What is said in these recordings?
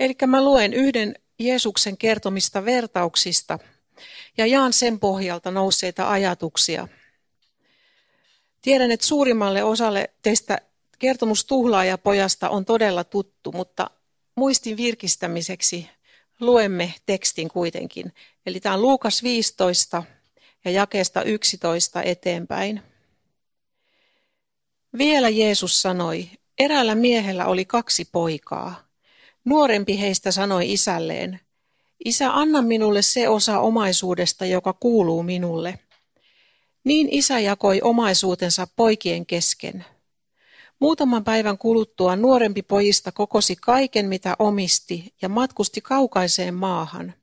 Eli mä luen yhden Jeesuksen kertomista vertauksista ja jaan sen pohjalta nousseita ajatuksia. Tiedän, että suurimmalle osalle teistä kertomus pojasta on todella tuttu, mutta muistin virkistämiseksi luemme tekstin kuitenkin. Eli tämä on Luukas 15 ja jakeesta 11 eteenpäin. Vielä Jeesus sanoi, eräällä miehellä oli kaksi poikaa. Nuorempi heistä sanoi isälleen, Isä, anna minulle se osa omaisuudesta, joka kuuluu minulle. Niin isä jakoi omaisuutensa poikien kesken. Muutaman päivän kuluttua nuorempi pojista kokosi kaiken, mitä omisti, ja matkusti kaukaiseen maahan.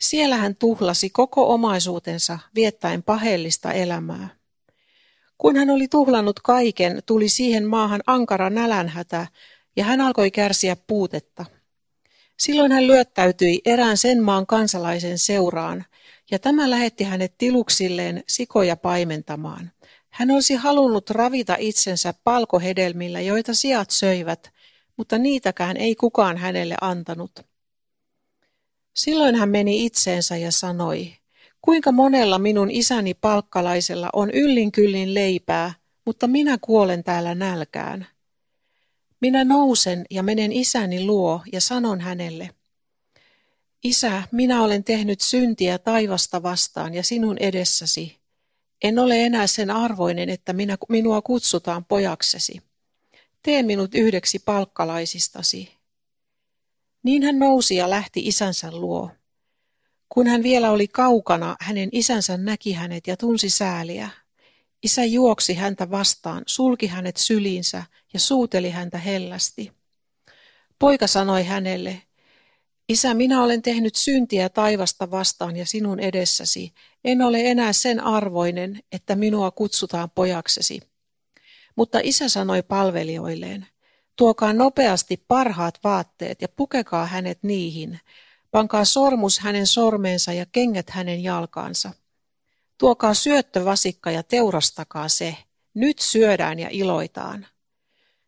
Siellä hän tuhlasi koko omaisuutensa viettäen paheellista elämää. Kun hän oli tuhlannut kaiken, tuli siihen maahan ankara nälänhätä, ja hän alkoi kärsiä puutetta. Silloin hän lyöttäytyi erään sen maan kansalaisen seuraan, ja tämä lähetti hänet tiluksilleen sikoja paimentamaan. Hän olisi halunnut ravita itsensä palkohedelmillä, joita sijat söivät, mutta niitäkään ei kukaan hänelle antanut. Silloin hän meni itseensä ja sanoi, kuinka monella minun isäni palkkalaisella on yllin kyllin leipää, mutta minä kuolen täällä nälkään. Minä nousen ja menen isäni luo ja sanon hänelle, Isä, minä olen tehnyt syntiä taivasta vastaan ja sinun edessäsi. En ole enää sen arvoinen, että minä, minua kutsutaan pojaksesi. Tee minut yhdeksi palkkalaisistasi. Niin hän nousi ja lähti isänsä luo. Kun hän vielä oli kaukana, hänen isänsä näki hänet ja tunsi sääliä. Isä juoksi häntä vastaan, sulki hänet syliinsä ja suuteli häntä hellästi. Poika sanoi hänelle, Isä, minä olen tehnyt syntiä taivasta vastaan ja sinun edessäsi. En ole enää sen arvoinen, että minua kutsutaan pojaksesi. Mutta isä sanoi palvelijoilleen, tuokaa nopeasti parhaat vaatteet ja pukekaa hänet niihin. Pankaa sormus hänen sormeensa ja kengät hänen jalkaansa. Tuokaa syöttövasikka ja teurastakaa se. Nyt syödään ja iloitaan.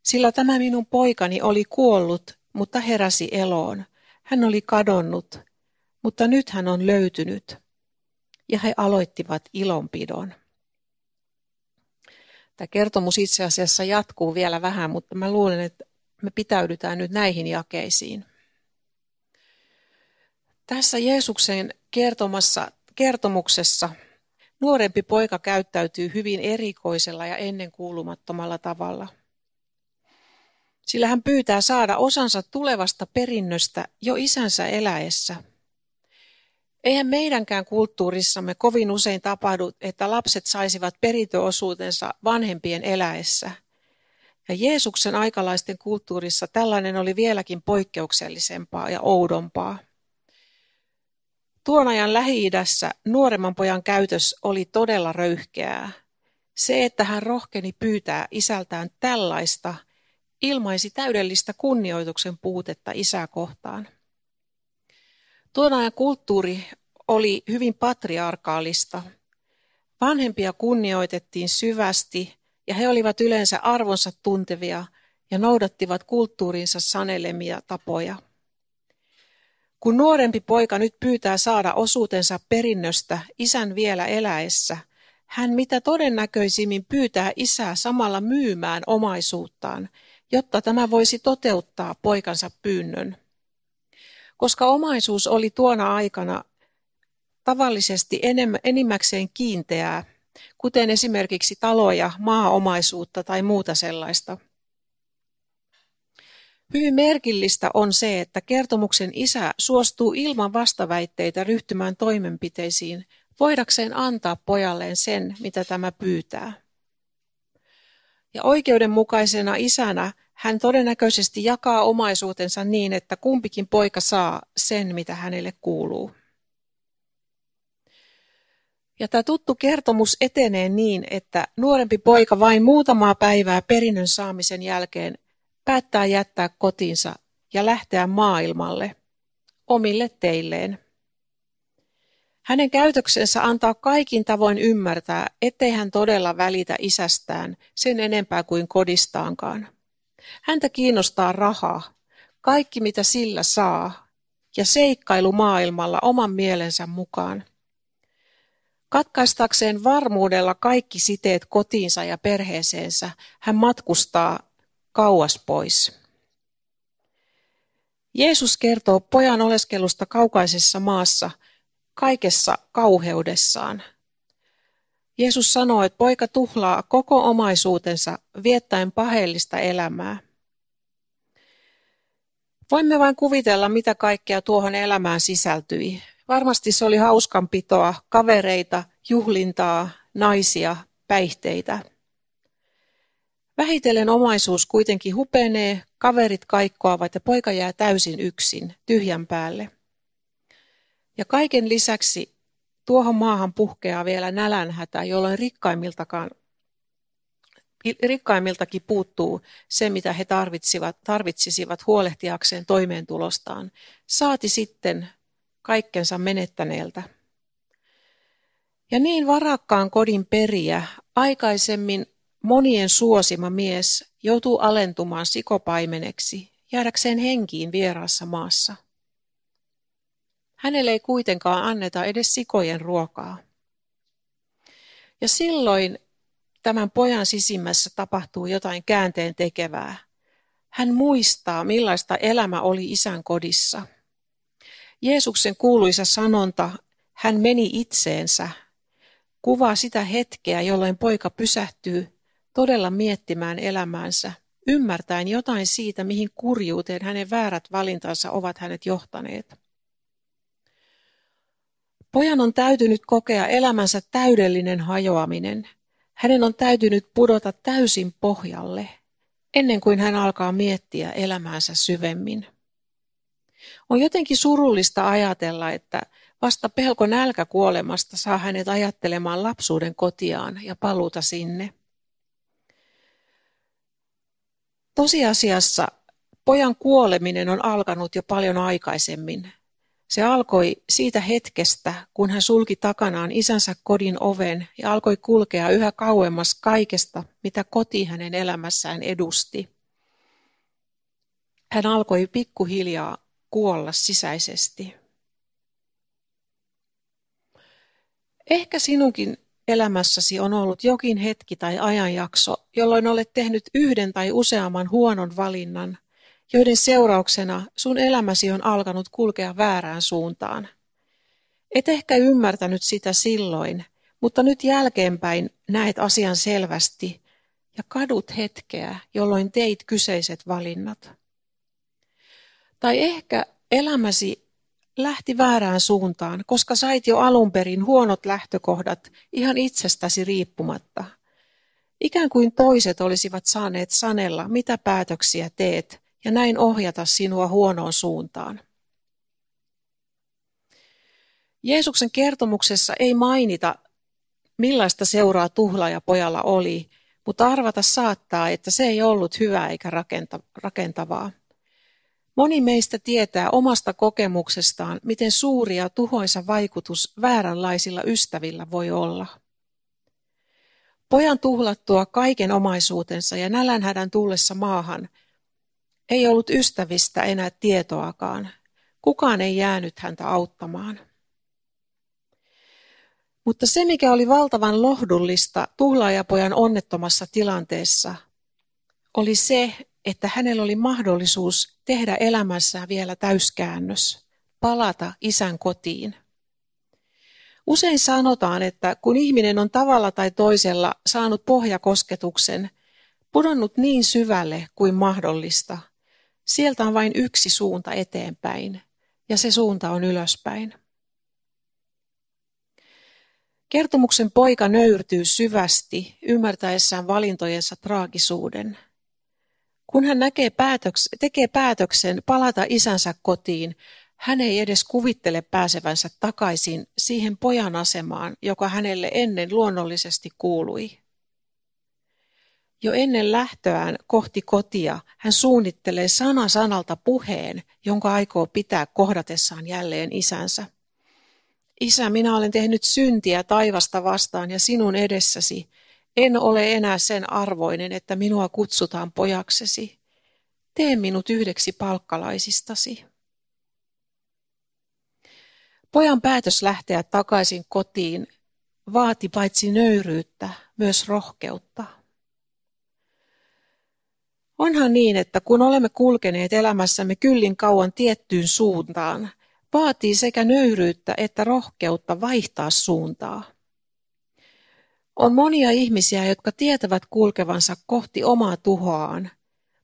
Sillä tämä minun poikani oli kuollut, mutta heräsi eloon. Hän oli kadonnut, mutta nyt hän on löytynyt. Ja he aloittivat ilonpidon. Tämä kertomus itse asiassa jatkuu vielä vähän, mutta mä luulen, että me pitäydytään nyt näihin jakeisiin. Tässä Jeesuksen kertomassa kertomuksessa nuorempi poika käyttäytyy hyvin erikoisella ja ennenkuulumattomalla tavalla sillä hän pyytää saada osansa tulevasta perinnöstä jo isänsä eläessä. Eihän meidänkään kulttuurissamme kovin usein tapahdu, että lapset saisivat perintöosuutensa vanhempien eläessä. Ja Jeesuksen aikalaisten kulttuurissa tällainen oli vieläkin poikkeuksellisempaa ja oudompaa. Tuon ajan Lähi-idässä nuoremman pojan käytös oli todella röyhkeää. Se, että hän rohkeni pyytää isältään tällaista – ilmaisi täydellistä kunnioituksen puutetta isää kohtaan. Tuon ajan kulttuuri oli hyvin patriarkaalista. Vanhempia kunnioitettiin syvästi ja he olivat yleensä arvonsa tuntevia ja noudattivat kulttuurinsa sanelemia tapoja. Kun nuorempi poika nyt pyytää saada osuutensa perinnöstä isän vielä eläessä, hän mitä todennäköisimmin pyytää isää samalla myymään omaisuuttaan – jotta tämä voisi toteuttaa poikansa pyynnön. Koska omaisuus oli tuona aikana tavallisesti enimmäkseen kiinteää, kuten esimerkiksi taloja, maaomaisuutta tai muuta sellaista. Hyvin merkillistä on se, että kertomuksen isä suostuu ilman vastaväitteitä ryhtymään toimenpiteisiin, voidakseen antaa pojalleen sen, mitä tämä pyytää. Ja oikeudenmukaisena isänä hän todennäköisesti jakaa omaisuutensa niin, että kumpikin poika saa sen, mitä hänelle kuuluu. Ja tämä tuttu kertomus etenee niin, että nuorempi poika vain muutamaa päivää perinnön saamisen jälkeen päättää jättää kotinsa ja lähteä maailmalle omille teilleen. Hänen käytöksensä antaa kaikin tavoin ymmärtää, ettei hän todella välitä isästään sen enempää kuin kodistaankaan. Häntä kiinnostaa raha, kaikki mitä sillä saa, ja seikkailu maailmalla oman mielensä mukaan. Katkaistakseen varmuudella kaikki siteet kotiinsa ja perheeseensä, hän matkustaa kauas pois. Jeesus kertoo pojan oleskelusta kaukaisessa maassa kaikessa kauheudessaan. Jeesus sanoo, että poika tuhlaa koko omaisuutensa viettäen paheellista elämää. Voimme vain kuvitella, mitä kaikkea tuohon elämään sisältyi. Varmasti se oli hauskanpitoa, kavereita, juhlintaa, naisia, päihteitä. Vähitellen omaisuus kuitenkin hupenee, kaverit kaikkoavat ja poika jää täysin yksin, tyhjän päälle. Ja kaiken lisäksi tuohon maahan puhkeaa vielä nälänhätä, jolloin rikkaimmiltakaan rikkaimmiltakin puuttuu se, mitä he tarvitsivat, tarvitsisivat huolehtiakseen toimeentulostaan, saati sitten kaikkensa menettäneeltä. Ja niin varakkaan kodin periä, aikaisemmin monien suosima mies, joutuu alentumaan sikopaimeneksi, jäädäkseen henkiin vieraassa maassa. Hänelle ei kuitenkaan anneta edes sikojen ruokaa. Ja silloin tämän pojan sisimmässä tapahtuu jotain käänteen tekevää. Hän muistaa, millaista elämä oli isän kodissa. Jeesuksen kuuluisa sanonta, hän meni itseensä, kuvaa sitä hetkeä, jolloin poika pysähtyy todella miettimään elämäänsä, ymmärtäen jotain siitä, mihin kurjuuteen hänen väärät valintansa ovat hänet johtaneet. Pojan on täytynyt kokea elämänsä täydellinen hajoaminen – hänen on täytynyt pudota täysin pohjalle, ennen kuin hän alkaa miettiä elämäänsä syvemmin. On jotenkin surullista ajatella, että vasta pelko nälkäkuolemasta saa hänet ajattelemaan lapsuuden kotiaan ja paluuta sinne. Tosiasiassa pojan kuoleminen on alkanut jo paljon aikaisemmin, se alkoi siitä hetkestä, kun hän sulki takanaan isänsä kodin oven ja alkoi kulkea yhä kauemmas kaikesta, mitä koti hänen elämässään edusti. Hän alkoi pikkuhiljaa kuolla sisäisesti. Ehkä sinunkin elämässäsi on ollut jokin hetki tai ajanjakso, jolloin olet tehnyt yhden tai useamman huonon valinnan – joiden seurauksena sun elämäsi on alkanut kulkea väärään suuntaan. Et ehkä ymmärtänyt sitä silloin, mutta nyt jälkeenpäin näet asian selvästi ja kadut hetkeä, jolloin teit kyseiset valinnat. Tai ehkä elämäsi lähti väärään suuntaan, koska sait jo alun perin huonot lähtökohdat ihan itsestäsi riippumatta. Ikään kuin toiset olisivat saaneet sanella, mitä päätöksiä teet ja näin ohjata sinua huonoon suuntaan. Jeesuksen kertomuksessa ei mainita, millaista seuraa tuhlaajapojalla oli, mutta arvata saattaa, että se ei ollut hyvää eikä rakentavaa. Moni meistä tietää omasta kokemuksestaan, miten suuri ja tuhoisa vaikutus vääränlaisilla ystävillä voi olla. Pojan tuhlattua kaiken omaisuutensa ja nälänhädän tullessa maahan – ei ollut ystävistä enää tietoakaan. Kukaan ei jäänyt häntä auttamaan. Mutta se, mikä oli valtavan lohdullista tuhlaajapojan onnettomassa tilanteessa, oli se, että hänellä oli mahdollisuus tehdä elämässään vielä täyskäännös, palata isän kotiin. Usein sanotaan, että kun ihminen on tavalla tai toisella saanut pohjakosketuksen, pudonnut niin syvälle kuin mahdollista, Sieltä on vain yksi suunta eteenpäin, ja se suunta on ylöspäin. Kertomuksen poika nöyrtyy syvästi, ymmärtäessään valintojensa traagisuuden. Kun hän näkee päätöks- tekee päätöksen palata isänsä kotiin, hän ei edes kuvittele pääsevänsä takaisin siihen pojan asemaan, joka hänelle ennen luonnollisesti kuului. Jo ennen lähtöään kohti kotia hän suunnittelee sana sanalta puheen, jonka aikoo pitää kohdatessaan jälleen isänsä. Isä, minä olen tehnyt syntiä taivasta vastaan ja sinun edessäsi. En ole enää sen arvoinen, että minua kutsutaan pojaksesi. Tee minut yhdeksi palkkalaisistasi. Pojan päätös lähteä takaisin kotiin vaati paitsi nöyryyttä, myös rohkeutta. Onhan niin, että kun olemme kulkeneet elämässämme kyllin kauan tiettyyn suuntaan, vaatii sekä nöyryyttä että rohkeutta vaihtaa suuntaa. On monia ihmisiä, jotka tietävät kulkevansa kohti omaa tuhoaan,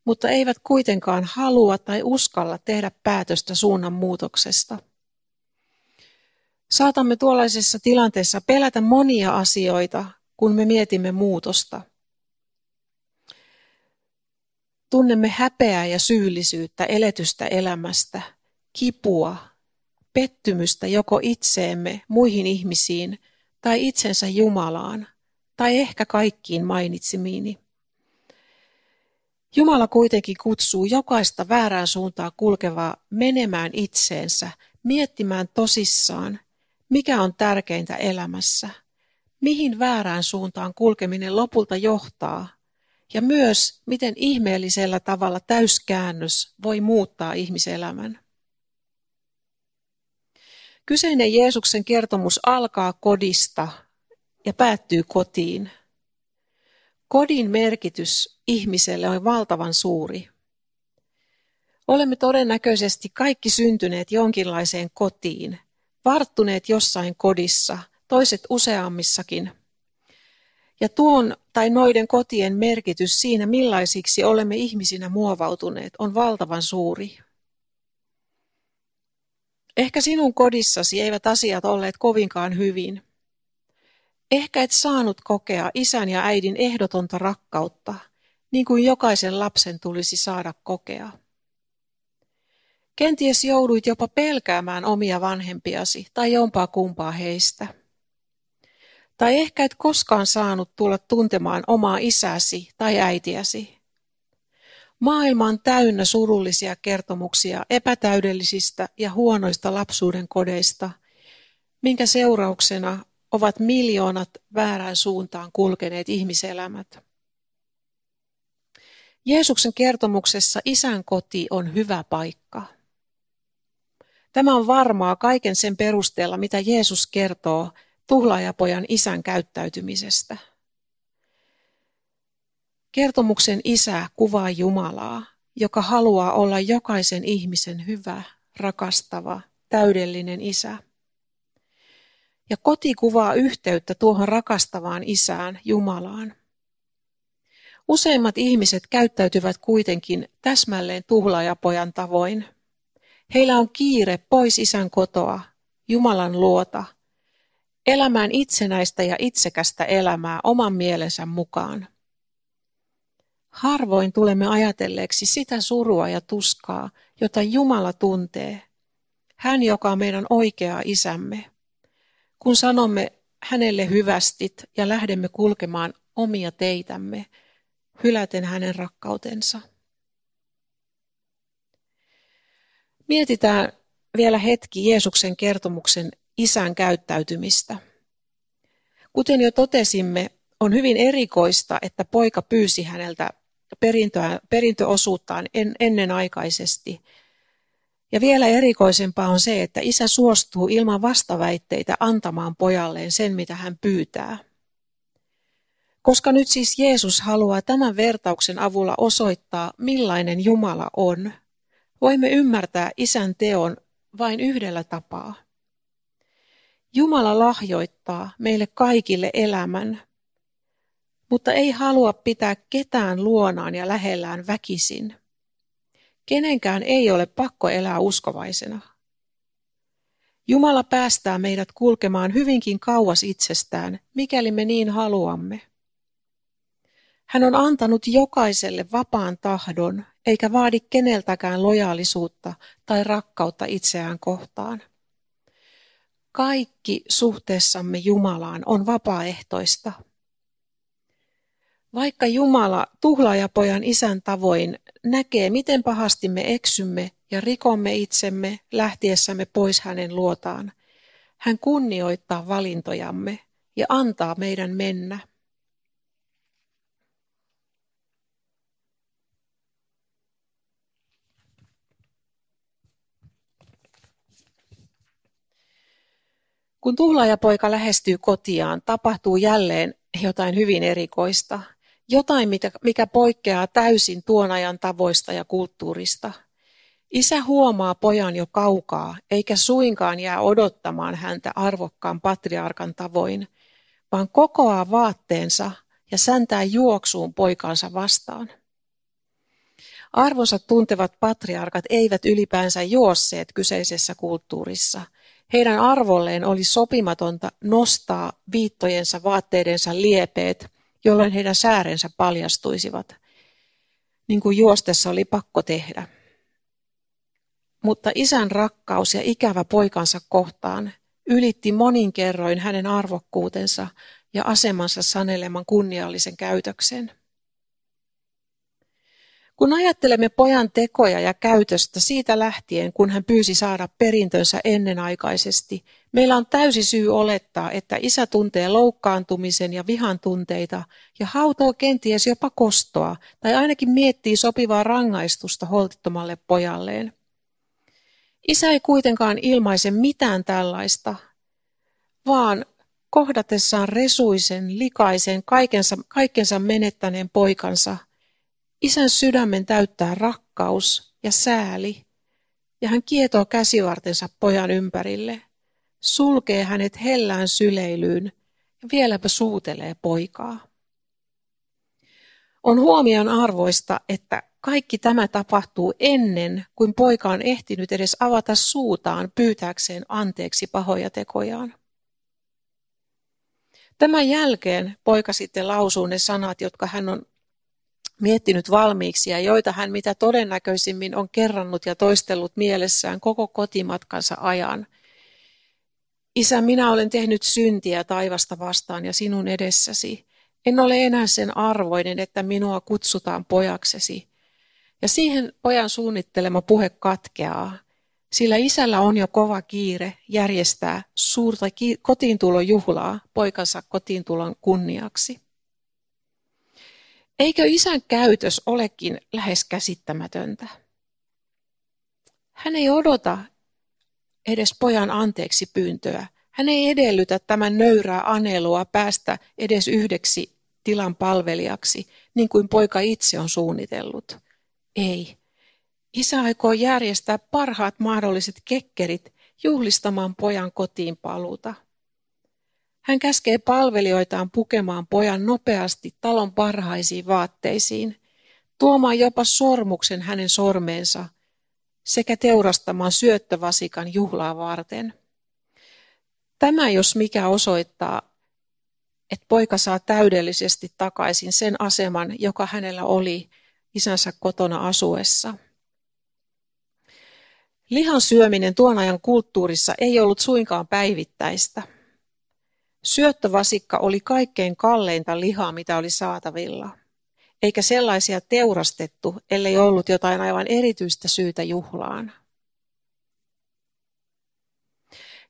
mutta eivät kuitenkaan halua tai uskalla tehdä päätöstä suunnan muutoksesta. Saatamme tuollaisessa tilanteessa pelätä monia asioita, kun me mietimme muutosta. Tunnemme häpeää ja syyllisyyttä eletystä elämästä, kipua, pettymystä joko itseemme, muihin ihmisiin tai itsensä Jumalaan, tai ehkä kaikkiin mainitsemiini. Jumala kuitenkin kutsuu jokaista väärään suuntaan kulkevaa menemään itseensä, miettimään tosissaan, mikä on tärkeintä elämässä, mihin väärään suuntaan kulkeminen lopulta johtaa, ja myös miten ihmeellisellä tavalla täyskäännös voi muuttaa ihmiselämän. Kyseinen Jeesuksen kertomus alkaa kodista ja päättyy kotiin. Kodin merkitys ihmiselle on valtavan suuri. Olemme todennäköisesti kaikki syntyneet jonkinlaiseen kotiin, varttuneet jossain kodissa, toiset useammissakin. Ja tuon tai noiden kotien merkitys siinä, millaisiksi olemme ihmisinä muovautuneet, on valtavan suuri. Ehkä sinun kodissasi eivät asiat olleet kovinkaan hyvin. Ehkä et saanut kokea isän ja äidin ehdotonta rakkautta, niin kuin jokaisen lapsen tulisi saada kokea. Kenties jouduit jopa pelkäämään omia vanhempiasi tai jompaa kumpaa heistä. Tai ehkä et koskaan saanut tulla tuntemaan omaa isäsi tai äitiäsi. Maailma on täynnä surullisia kertomuksia epätäydellisistä ja huonoista lapsuuden kodeista, minkä seurauksena ovat miljoonat väärään suuntaan kulkeneet ihmiselämät. Jeesuksen kertomuksessa isän koti on hyvä paikka. Tämä on varmaa kaiken sen perusteella, mitä Jeesus kertoo tuhlaajapojan isän käyttäytymisestä. Kertomuksen isä kuvaa Jumalaa, joka haluaa olla jokaisen ihmisen hyvä, rakastava, täydellinen isä. Ja koti kuvaa yhteyttä tuohon rakastavaan isään, Jumalaan. Useimmat ihmiset käyttäytyvät kuitenkin täsmälleen tuhlaajapojan tavoin. Heillä on kiire pois isän kotoa, Jumalan luota, elämään itsenäistä ja itsekästä elämää oman mielensä mukaan. Harvoin tulemme ajatelleeksi sitä surua ja tuskaa, jota Jumala tuntee. Hän, joka on meidän oikea isämme. Kun sanomme hänelle hyvästit ja lähdemme kulkemaan omia teitämme, hyläten hänen rakkautensa. Mietitään vielä hetki Jeesuksen kertomuksen isän käyttäytymistä. Kuten jo totesimme, on hyvin erikoista, että poika pyysi häneltä perintöä, perintöosuuttaan en, ennenaikaisesti. Ja vielä erikoisempaa on se, että isä suostuu ilman vastaväitteitä antamaan pojalleen sen, mitä hän pyytää. Koska nyt siis Jeesus haluaa tämän vertauksen avulla osoittaa, millainen Jumala on, voimme ymmärtää isän teon vain yhdellä tapaa. Jumala lahjoittaa meille kaikille elämän, mutta ei halua pitää ketään luonaan ja lähellään väkisin. Kenenkään ei ole pakko elää uskovaisena. Jumala päästää meidät kulkemaan hyvinkin kauas itsestään, mikäli me niin haluamme. Hän on antanut jokaiselle vapaan tahdon, eikä vaadi keneltäkään lojaalisuutta tai rakkautta itseään kohtaan. Kaikki suhteessamme Jumalaan on vapaaehtoista. Vaikka Jumala tuhlaajapojan isän tavoin näkee, miten pahasti me eksymme ja rikomme itsemme lähtiessämme pois hänen luotaan, hän kunnioittaa valintojamme ja antaa meidän mennä. Kun tuhlaajapoika lähestyy kotiaan, tapahtuu jälleen jotain hyvin erikoista. Jotain, mikä poikkeaa täysin tuon ajan tavoista ja kulttuurista. Isä huomaa pojan jo kaukaa, eikä suinkaan jää odottamaan häntä arvokkaan patriarkan tavoin, vaan kokoaa vaatteensa ja säntää juoksuun poikansa vastaan. Arvonsa tuntevat patriarkat eivät ylipäänsä juosseet kyseisessä kulttuurissa – heidän arvolleen oli sopimatonta nostaa viittojensa vaatteidensa liepeet, jolloin heidän säärensä paljastuisivat, niin kuin juostessa oli pakko tehdä. Mutta isän rakkaus ja ikävä poikansa kohtaan ylitti monin kerroin hänen arvokkuutensa ja asemansa saneleman kunniallisen käytöksen. Kun ajattelemme pojan tekoja ja käytöstä siitä lähtien, kun hän pyysi saada perintönsä ennenaikaisesti, meillä on täysi syy olettaa, että isä tuntee loukkaantumisen ja vihan tunteita ja hautoo kenties jopa kostoa tai ainakin miettii sopivaa rangaistusta holtittomalle pojalleen. Isä ei kuitenkaan ilmaise mitään tällaista, vaan kohdatessaan resuisen, likaisen, kaikensa, kaikensa menettäneen poikansa – Isän sydämen täyttää rakkaus ja sääli, ja hän kietoo käsivartensa pojan ympärille, sulkee hänet hellään syleilyyn ja vieläpä suutelee poikaa. On huomion arvoista, että kaikki tämä tapahtuu ennen kuin poika on ehtinyt edes avata suutaan pyytääkseen anteeksi pahoja tekojaan. Tämän jälkeen poika sitten lausuu ne sanat, jotka hän on miettinyt valmiiksi ja joita hän mitä todennäköisimmin on kerrannut ja toistellut mielessään koko kotimatkansa ajan. Isä, minä olen tehnyt syntiä taivasta vastaan ja sinun edessäsi. En ole enää sen arvoinen, että minua kutsutaan pojaksesi. Ja siihen pojan suunnittelema puhe katkeaa, sillä isällä on jo kova kiire järjestää suurta kotiintulojuhlaa poikansa kotiintulon kunniaksi. Eikö isän käytös olekin lähes käsittämätöntä? Hän ei odota edes pojan anteeksi pyyntöä. Hän ei edellytä tämän nöyrää anelua päästä edes yhdeksi tilan palvelijaksi, niin kuin poika itse on suunnitellut. Ei. Isä aikoo järjestää parhaat mahdolliset kekkerit juhlistamaan pojan kotiin paluuta. Hän käskee palvelijoitaan pukemaan pojan nopeasti talon parhaisiin vaatteisiin, tuomaan jopa sormuksen hänen sormeensa sekä teurastamaan syöttövasikan juhlaa varten. Tämä jos mikä osoittaa, että poika saa täydellisesti takaisin sen aseman, joka hänellä oli isänsä kotona asuessa. Lihan syöminen tuon ajan kulttuurissa ei ollut suinkaan päivittäistä – Syöttövasikka oli kaikkein kalleinta lihaa, mitä oli saatavilla, eikä sellaisia teurastettu, ellei ollut jotain aivan erityistä syytä juhlaan.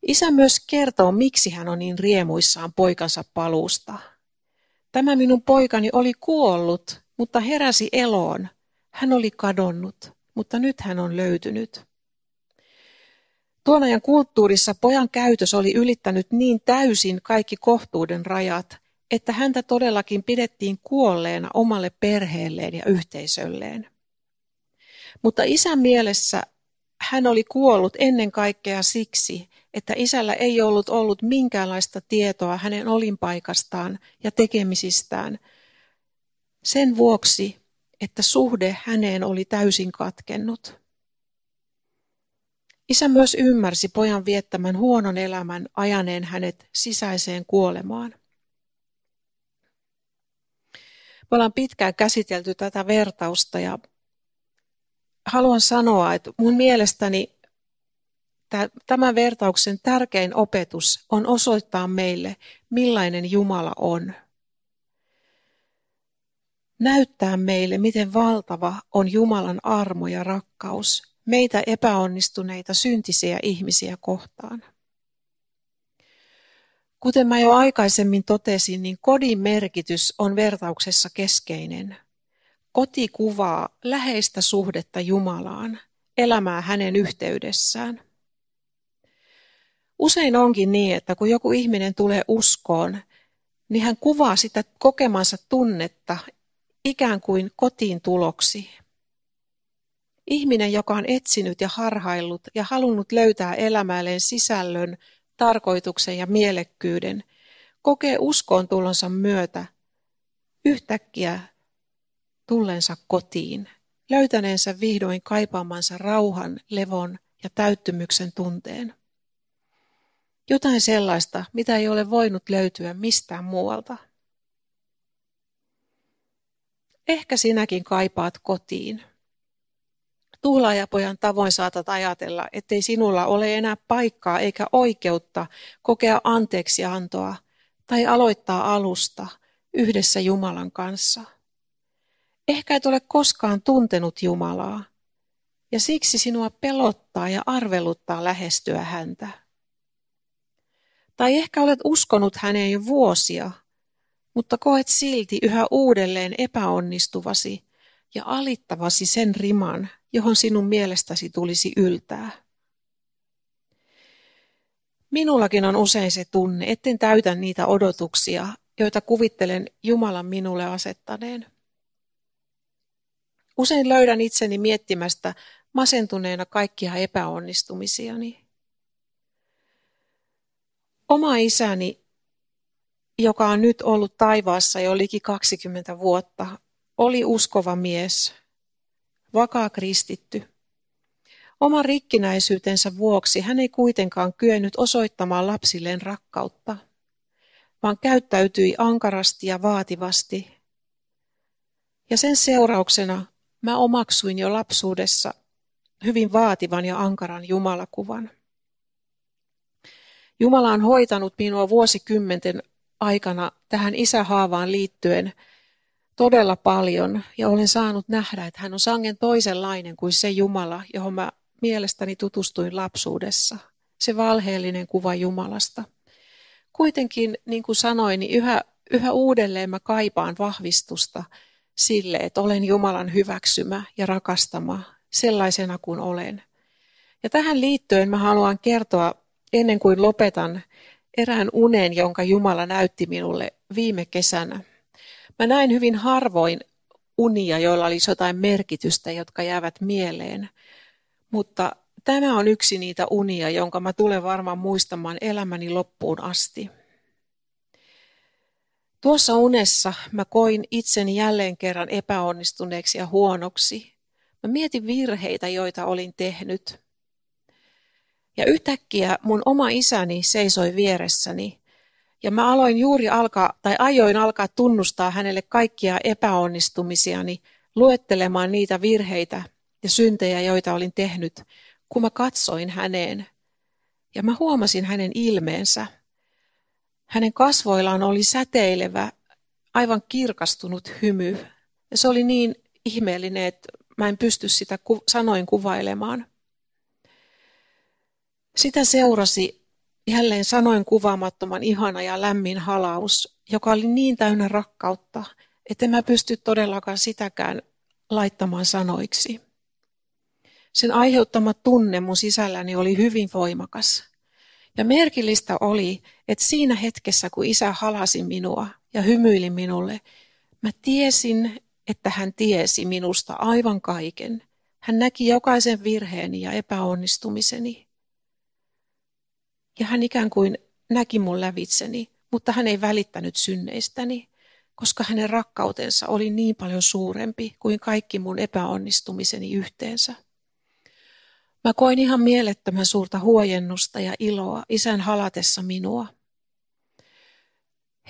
Isä myös kertoo, miksi hän on niin riemuissaan poikansa paluusta. Tämä minun poikani oli kuollut, mutta heräsi eloon. Hän oli kadonnut, mutta nyt hän on löytynyt. Tuon ajan kulttuurissa pojan käytös oli ylittänyt niin täysin kaikki kohtuuden rajat, että häntä todellakin pidettiin kuolleena omalle perheelleen ja yhteisölleen. Mutta isän mielessä hän oli kuollut ennen kaikkea siksi, että isällä ei ollut ollut minkäänlaista tietoa hänen olinpaikastaan ja tekemisistään. Sen vuoksi, että suhde häneen oli täysin katkennut. Isä myös ymmärsi pojan viettämän huonon elämän ajaneen hänet sisäiseen kuolemaan. Me ollaan pitkään käsitelty tätä vertausta ja haluan sanoa, että mun mielestäni tämän vertauksen tärkein opetus on osoittaa meille, millainen Jumala on. Näyttää meille, miten valtava on Jumalan armo ja rakkaus meitä epäonnistuneita syntisiä ihmisiä kohtaan. Kuten mä jo aikaisemmin totesin, niin kodin merkitys on vertauksessa keskeinen. Koti kuvaa läheistä suhdetta Jumalaan, elämää hänen yhteydessään. Usein onkin niin, että kun joku ihminen tulee uskoon, niin hän kuvaa sitä kokemansa tunnetta ikään kuin kotiin tuloksi. Ihminen, joka on etsinyt ja harhaillut ja halunnut löytää elämälleen sisällön, tarkoituksen ja mielekkyyden, kokee uskoon tulonsa myötä yhtäkkiä tullensa kotiin, löytäneensä vihdoin kaipaamansa rauhan, levon ja täyttymyksen tunteen. Jotain sellaista, mitä ei ole voinut löytyä mistään muualta. Ehkä sinäkin kaipaat kotiin. Tuhlaajapojan tavoin saatat ajatella, ettei sinulla ole enää paikkaa eikä oikeutta kokea anteeksi antoa tai aloittaa alusta yhdessä Jumalan kanssa. Ehkä et ole koskaan tuntenut Jumalaa, ja siksi sinua pelottaa ja arveluttaa lähestyä häntä. Tai ehkä olet uskonut häneen jo vuosia, mutta koet silti yhä uudelleen epäonnistuvasi ja alittavasi sen riman, johon sinun mielestäsi tulisi yltää. Minullakin on usein se tunne, etten täytä niitä odotuksia, joita kuvittelen Jumalan minulle asettaneen. Usein löydän itseni miettimästä masentuneena kaikkia epäonnistumisiani. Oma isäni, joka on nyt ollut taivaassa jo liki 20 vuotta, oli uskova mies, vakaa kristitty. Oman rikkinäisyytensä vuoksi hän ei kuitenkaan kyennyt osoittamaan lapsilleen rakkautta, vaan käyttäytyi ankarasti ja vaativasti. Ja sen seurauksena mä omaksuin jo lapsuudessa hyvin vaativan ja ankaran Jumalakuvan. Jumala on hoitanut minua vuosikymmenten aikana tähän isähaavaan liittyen – todella paljon ja olen saanut nähdä, että hän on sangen toisenlainen kuin se Jumala, johon mä mielestäni tutustuin lapsuudessa. Se valheellinen kuva Jumalasta. Kuitenkin, niin kuin sanoin, niin yhä, yhä uudelleen mä kaipaan vahvistusta sille, että olen Jumalan hyväksymä ja rakastama sellaisena kuin olen. Ja tähän liittyen mä haluan kertoa ennen kuin lopetan erään unen, jonka Jumala näytti minulle viime kesänä. Mä näin hyvin harvoin unia, joilla olisi jotain merkitystä, jotka jäävät mieleen. Mutta tämä on yksi niitä unia, jonka mä tulen varmaan muistamaan elämäni loppuun asti. Tuossa unessa mä koin itseni jälleen kerran epäonnistuneeksi ja huonoksi. Mä mietin virheitä, joita olin tehnyt. Ja yhtäkkiä mun oma isäni seisoi vieressäni ja mä aloin juuri alkaa, tai ajoin alkaa tunnustaa hänelle kaikkia epäonnistumisiani, luettelemaan niitä virheitä ja syntejä, joita olin tehnyt, kun mä katsoin häneen. Ja mä huomasin hänen ilmeensä. Hänen kasvoillaan oli säteilevä, aivan kirkastunut hymy. Ja se oli niin ihmeellinen, että mä en pysty sitä ku- sanoin kuvailemaan. Sitä seurasi Jälleen sanoin kuvaamattoman ihana ja lämmin halaus, joka oli niin täynnä rakkautta, että mä pysty todellakaan sitäkään laittamaan sanoiksi. Sen aiheuttama tunne mun sisälläni oli hyvin voimakas. Ja merkillistä oli, että siinä hetkessä, kun isä halasi minua ja hymyili minulle, mä tiesin, että hän tiesi minusta aivan kaiken. Hän näki jokaisen virheeni ja epäonnistumiseni. Ja hän ikään kuin näki mun lävitseni, mutta hän ei välittänyt synneistäni, koska hänen rakkautensa oli niin paljon suurempi kuin kaikki mun epäonnistumiseni yhteensä. Mä koin ihan mielettömän suurta huojennusta ja iloa isän halatessa minua.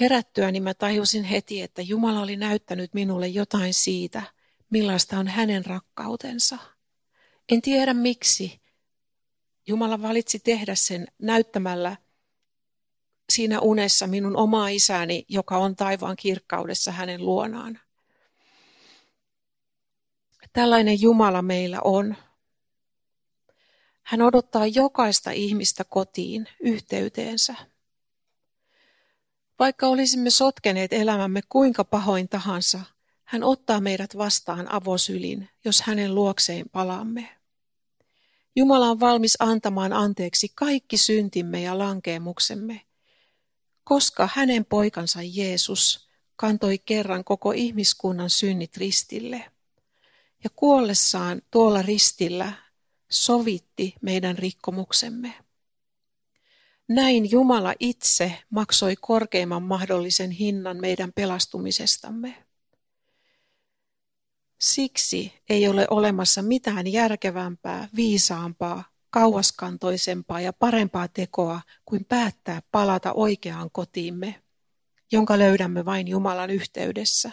Herättyäni mä tajusin heti, että Jumala oli näyttänyt minulle jotain siitä, millaista on hänen rakkautensa. En tiedä miksi. Jumala valitsi tehdä sen näyttämällä siinä unessa minun omaa isäni, joka on taivaan kirkkaudessa hänen luonaan. Tällainen Jumala meillä on. Hän odottaa jokaista ihmistä kotiin, yhteyteensä. Vaikka olisimme sotkeneet elämämme kuinka pahoin tahansa, hän ottaa meidät vastaan avosylin, jos hänen luokseen palaamme. Jumala on valmis antamaan anteeksi kaikki syntimme ja lankeemuksemme, koska hänen poikansa Jeesus kantoi kerran koko ihmiskunnan synnit ristille. Ja kuollessaan tuolla ristillä sovitti meidän rikkomuksemme. Näin Jumala itse maksoi korkeimman mahdollisen hinnan meidän pelastumisestamme. Siksi ei ole olemassa mitään järkevämpää, viisaampaa, kauaskantoisempaa ja parempaa tekoa kuin päättää palata oikeaan kotiimme, jonka löydämme vain Jumalan yhteydessä,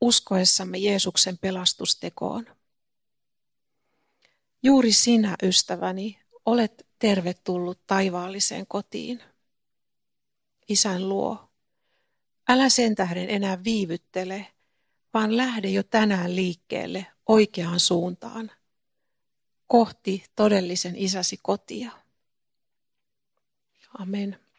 uskoessamme Jeesuksen pelastustekoon. Juuri sinä, ystäväni, olet tervetullut taivaalliseen kotiin. Isän luo. Älä sen tähden enää viivyttele, vaan lähde jo tänään liikkeelle oikeaan suuntaan, kohti todellisen isäsi kotia. Amen.